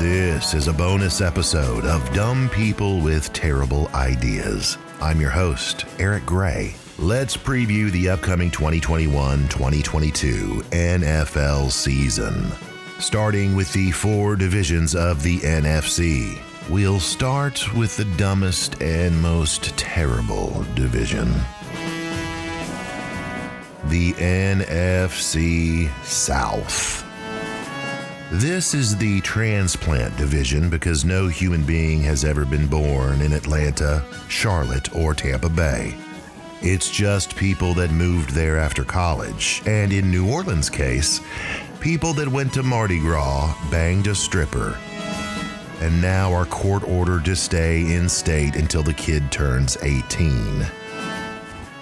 This is a bonus episode of Dumb People with Terrible Ideas. I'm your host, Eric Gray. Let's preview the upcoming 2021 2022 NFL season. Starting with the four divisions of the NFC, we'll start with the dumbest and most terrible division the NFC South. This is the transplant division because no human being has ever been born in Atlanta, Charlotte, or Tampa Bay. It's just people that moved there after college, and in New Orleans' case, people that went to Mardi Gras, banged a stripper, and now are court ordered to stay in state until the kid turns 18.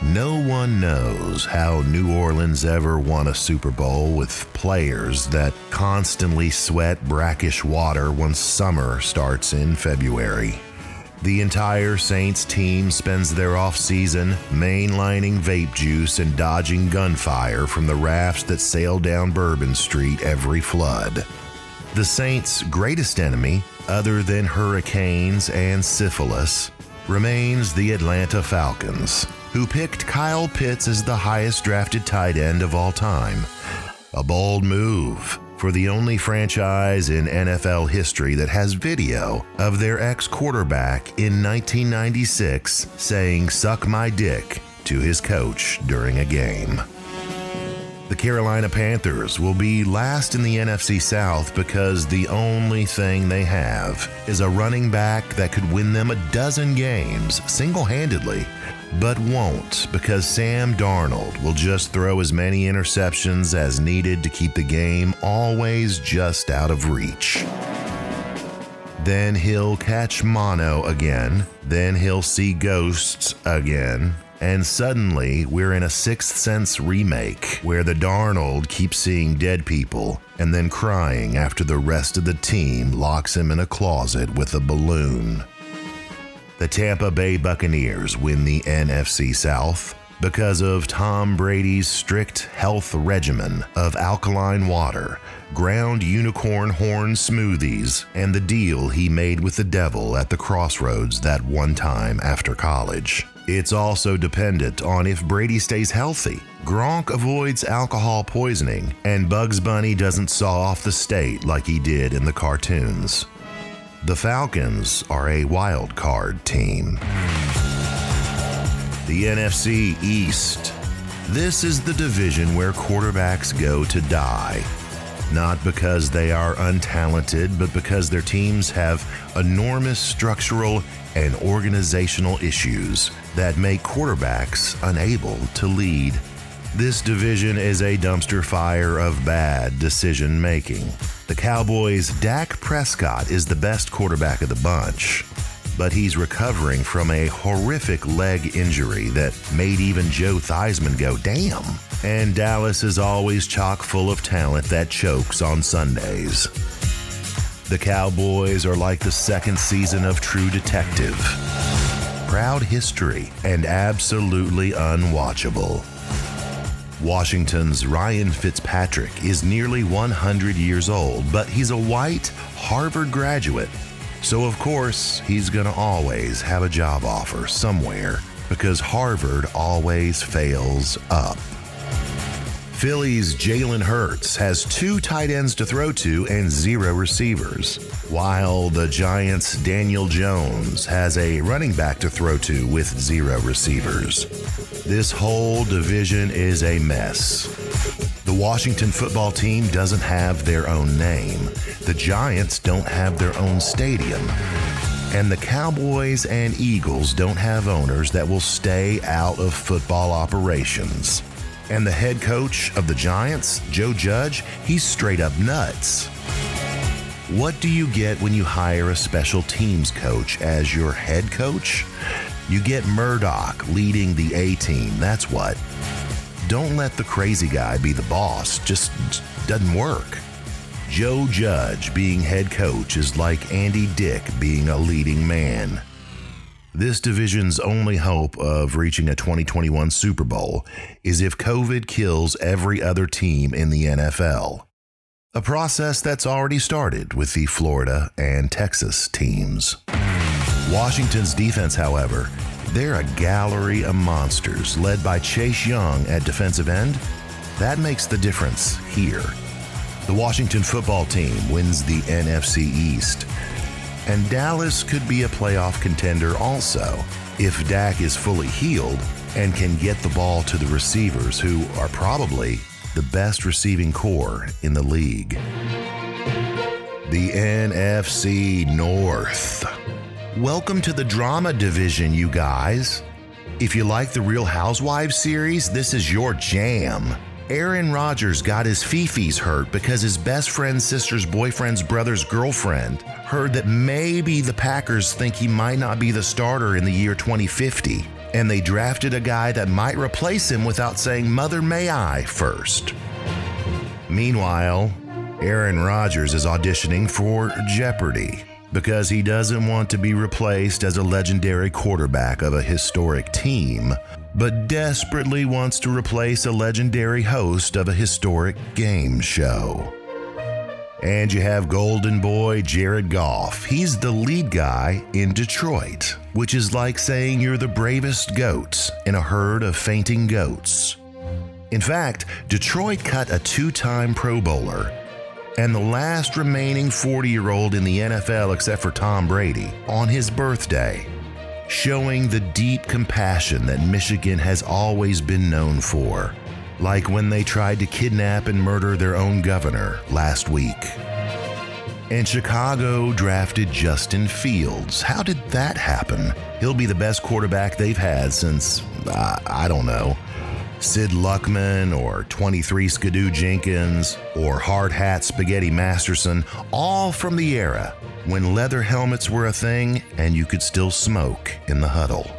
No one knows how New Orleans ever won a Super Bowl with players that constantly sweat brackish water once summer starts in February. The entire Saints team spends their offseason mainlining vape juice and dodging gunfire from the rafts that sail down Bourbon Street every flood. The Saints' greatest enemy, other than hurricanes and syphilis, remains the Atlanta Falcons who picked Kyle Pitts as the highest drafted tight end of all time. A bold move for the only franchise in NFL history that has video of their ex quarterback in 1996 saying, Suck my dick to his coach during a game. The Carolina Panthers will be last in the NFC South because the only thing they have is a running back that could win them a dozen games single handedly but won't because Sam Darnold will just throw as many interceptions as needed to keep the game always just out of reach. Then he'll catch mono again, then he'll see ghosts again, and suddenly we're in a Sixth Sense remake where the Darnold keeps seeing dead people and then crying after the rest of the team locks him in a closet with a balloon. The Tampa Bay Buccaneers win the NFC South because of Tom Brady's strict health regimen of alkaline water, ground unicorn horn smoothies, and the deal he made with the devil at the crossroads that one time after college. It's also dependent on if Brady stays healthy. Gronk avoids alcohol poisoning, and Bugs Bunny doesn't saw off the state like he did in the cartoons. The Falcons are a wild card team. The NFC East. This is the division where quarterbacks go to die. Not because they are untalented, but because their teams have enormous structural and organizational issues that make quarterbacks unable to lead. This division is a dumpster fire of bad decision making. The Cowboys' Dak Prescott is the best quarterback of the bunch, but he's recovering from a horrific leg injury that made even Joe Theismann go, damn. And Dallas is always chock full of talent that chokes on Sundays. The Cowboys are like the second season of True Detective. Proud history and absolutely unwatchable. Washington's Ryan Fitzpatrick is nearly 100 years old, but he's a white Harvard graduate. So, of course, he's going to always have a job offer somewhere because Harvard always fails up. Philly's Jalen Hurts has two tight ends to throw to and zero receivers, while the Giants' Daniel Jones has a running back to throw to with zero receivers. This whole division is a mess. The Washington football team doesn't have their own name. The Giants don't have their own stadium. And the Cowboys and Eagles don't have owners that will stay out of football operations. And the head coach of the Giants, Joe Judge, he's straight up nuts. What do you get when you hire a special teams coach as your head coach? You get Murdock leading the A team. That's what. Don't let the crazy guy be the boss. Just doesn't work. Joe Judge being head coach is like Andy Dick being a leading man. This division's only hope of reaching a 2021 Super Bowl is if COVID kills every other team in the NFL. a process that's already started with the Florida and Texas teams. Washington's defense, however, they're a gallery of monsters led by Chase Young at defensive end. That makes the difference here. The Washington football team wins the NFC East. And Dallas could be a playoff contender also if Dak is fully healed and can get the ball to the receivers, who are probably the best receiving corps in the league. The NFC North. Welcome to the drama division, you guys. If you like the Real Housewives series, this is your jam. Aaron Rodgers got his fifis hurt because his best friend's sister's boyfriend's brother's girlfriend heard that maybe the Packers think he might not be the starter in the year 2050, and they drafted a guy that might replace him without saying, Mother, may I first. Meanwhile, Aaron Rodgers is auditioning for Jeopardy because he doesn't want to be replaced as a legendary quarterback of a historic team, but desperately wants to replace a legendary host of a historic game show. And you have Golden Boy Jared Goff. He's the lead guy in Detroit, which is like saying you're the bravest goat in a herd of fainting goats. In fact, Detroit cut a two time Pro Bowler and the last remaining 40 year old in the NFL except for Tom Brady on his birthday, showing the deep compassion that Michigan has always been known for, like when they tried to kidnap and murder their own governor last week. And Chicago drafted Justin Fields. How did that happen? He'll be the best quarterback they've had since, uh, I don't know, Sid Luckman or 23 Skidoo Jenkins or Hard Hat Spaghetti Masterson, all from the era when leather helmets were a thing and you could still smoke in the huddle.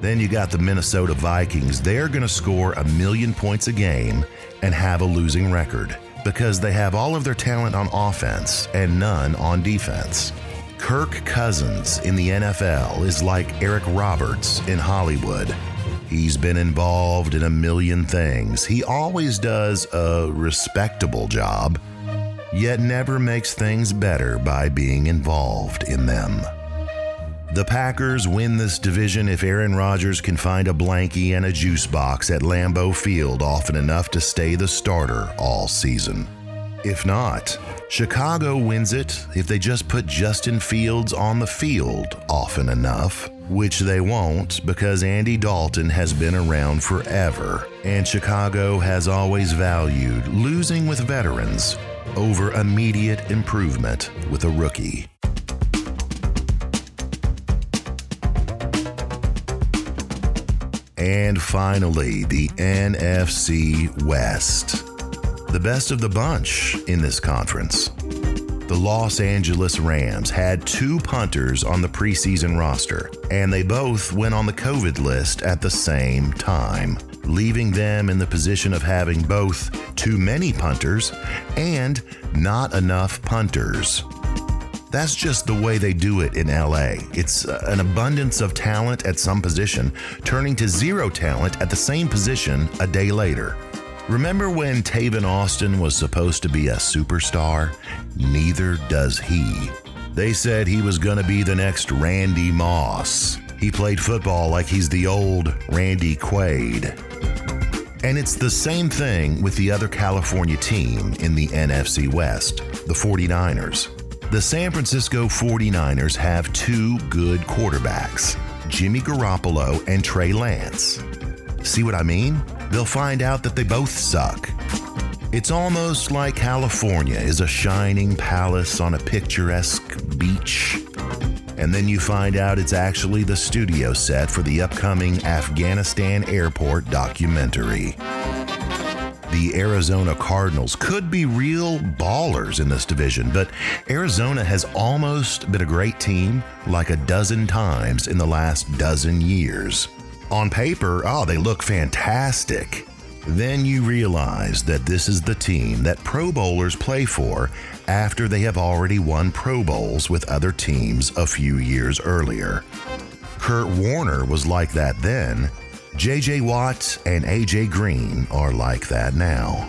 Then you got the Minnesota Vikings. They're going to score a million points a game and have a losing record because they have all of their talent on offense and none on defense. Kirk Cousins in the NFL is like Eric Roberts in Hollywood. He's been involved in a million things. He always does a respectable job, yet never makes things better by being involved in them. The Packers win this division if Aaron Rodgers can find a blankie and a juice box at Lambeau Field often enough to stay the starter all season. If not, Chicago wins it if they just put Justin Fields on the field often enough which they won't because Andy Dalton has been around forever, and Chicago has always valued losing with veterans over immediate improvement with a rookie. And finally, the NFC West. The best of the bunch in this conference the Los Angeles Rams had two punters on the preseason roster, and they both went on the COVID list at the same time, leaving them in the position of having both too many punters and not enough punters. That's just the way they do it in LA. It's uh, an abundance of talent at some position, turning to zero talent at the same position a day later. Remember when Tavon Austin was supposed to be a superstar? Neither does he. They said he was going to be the next Randy Moss. He played football like he's the old Randy Quaid. And it's the same thing with the other California team in the NFC West, the 49ers. The San Francisco 49ers have two good quarterbacks, Jimmy Garoppolo and Trey Lance. See what I mean? They'll find out that they both suck. It's almost like California is a shining palace on a picturesque beach. And then you find out it's actually the studio set for the upcoming Afghanistan airport documentary. The Arizona Cardinals could be real ballers in this division, but Arizona has almost been a great team like a dozen times in the last dozen years. On paper, oh, they look fantastic. Then you realize that this is the team that Pro Bowlers play for after they have already won Pro Bowls with other teams a few years earlier. Kurt Warner was like that then. JJ Watt and AJ Green are like that now.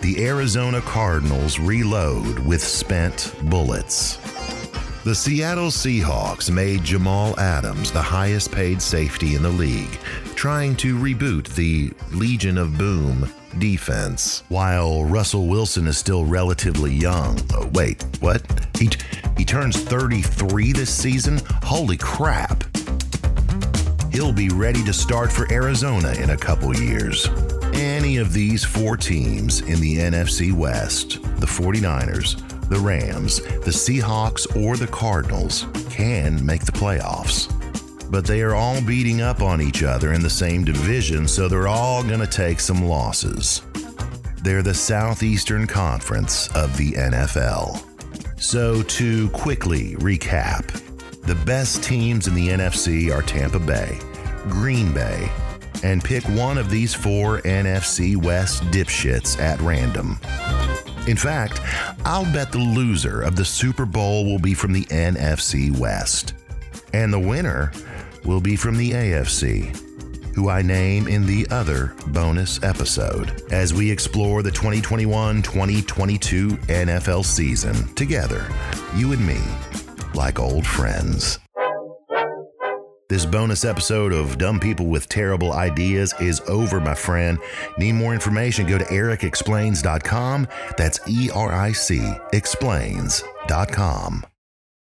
the Arizona Cardinals reload with spent bullets. The Seattle Seahawks made Jamal Adams the highest paid safety in the league, trying to reboot the Legion of Boom defense. While Russell Wilson is still relatively young. Oh, wait, what? He, he turns 33 this season? Holy crap. He'll be ready to start for Arizona in a couple years. Any of these four teams in the NFC West, the 49ers, the Rams, the Seahawks, or the Cardinals, can make the playoffs. But they are all beating up on each other in the same division, so they're all going to take some losses. They're the Southeastern Conference of the NFL. So, to quickly recap, the best teams in the NFC are Tampa Bay, Green Bay, and pick one of these four NFC West dipshits at random. In fact, I'll bet the loser of the Super Bowl will be from the NFC West. And the winner will be from the AFC, who I name in the other bonus episode as we explore the 2021 2022 NFL season together, you and me, like old friends. This bonus episode of Dumb People with Terrible Ideas is over, my friend. Need more information? Go to ericexplains.com. That's E R I C explains.com.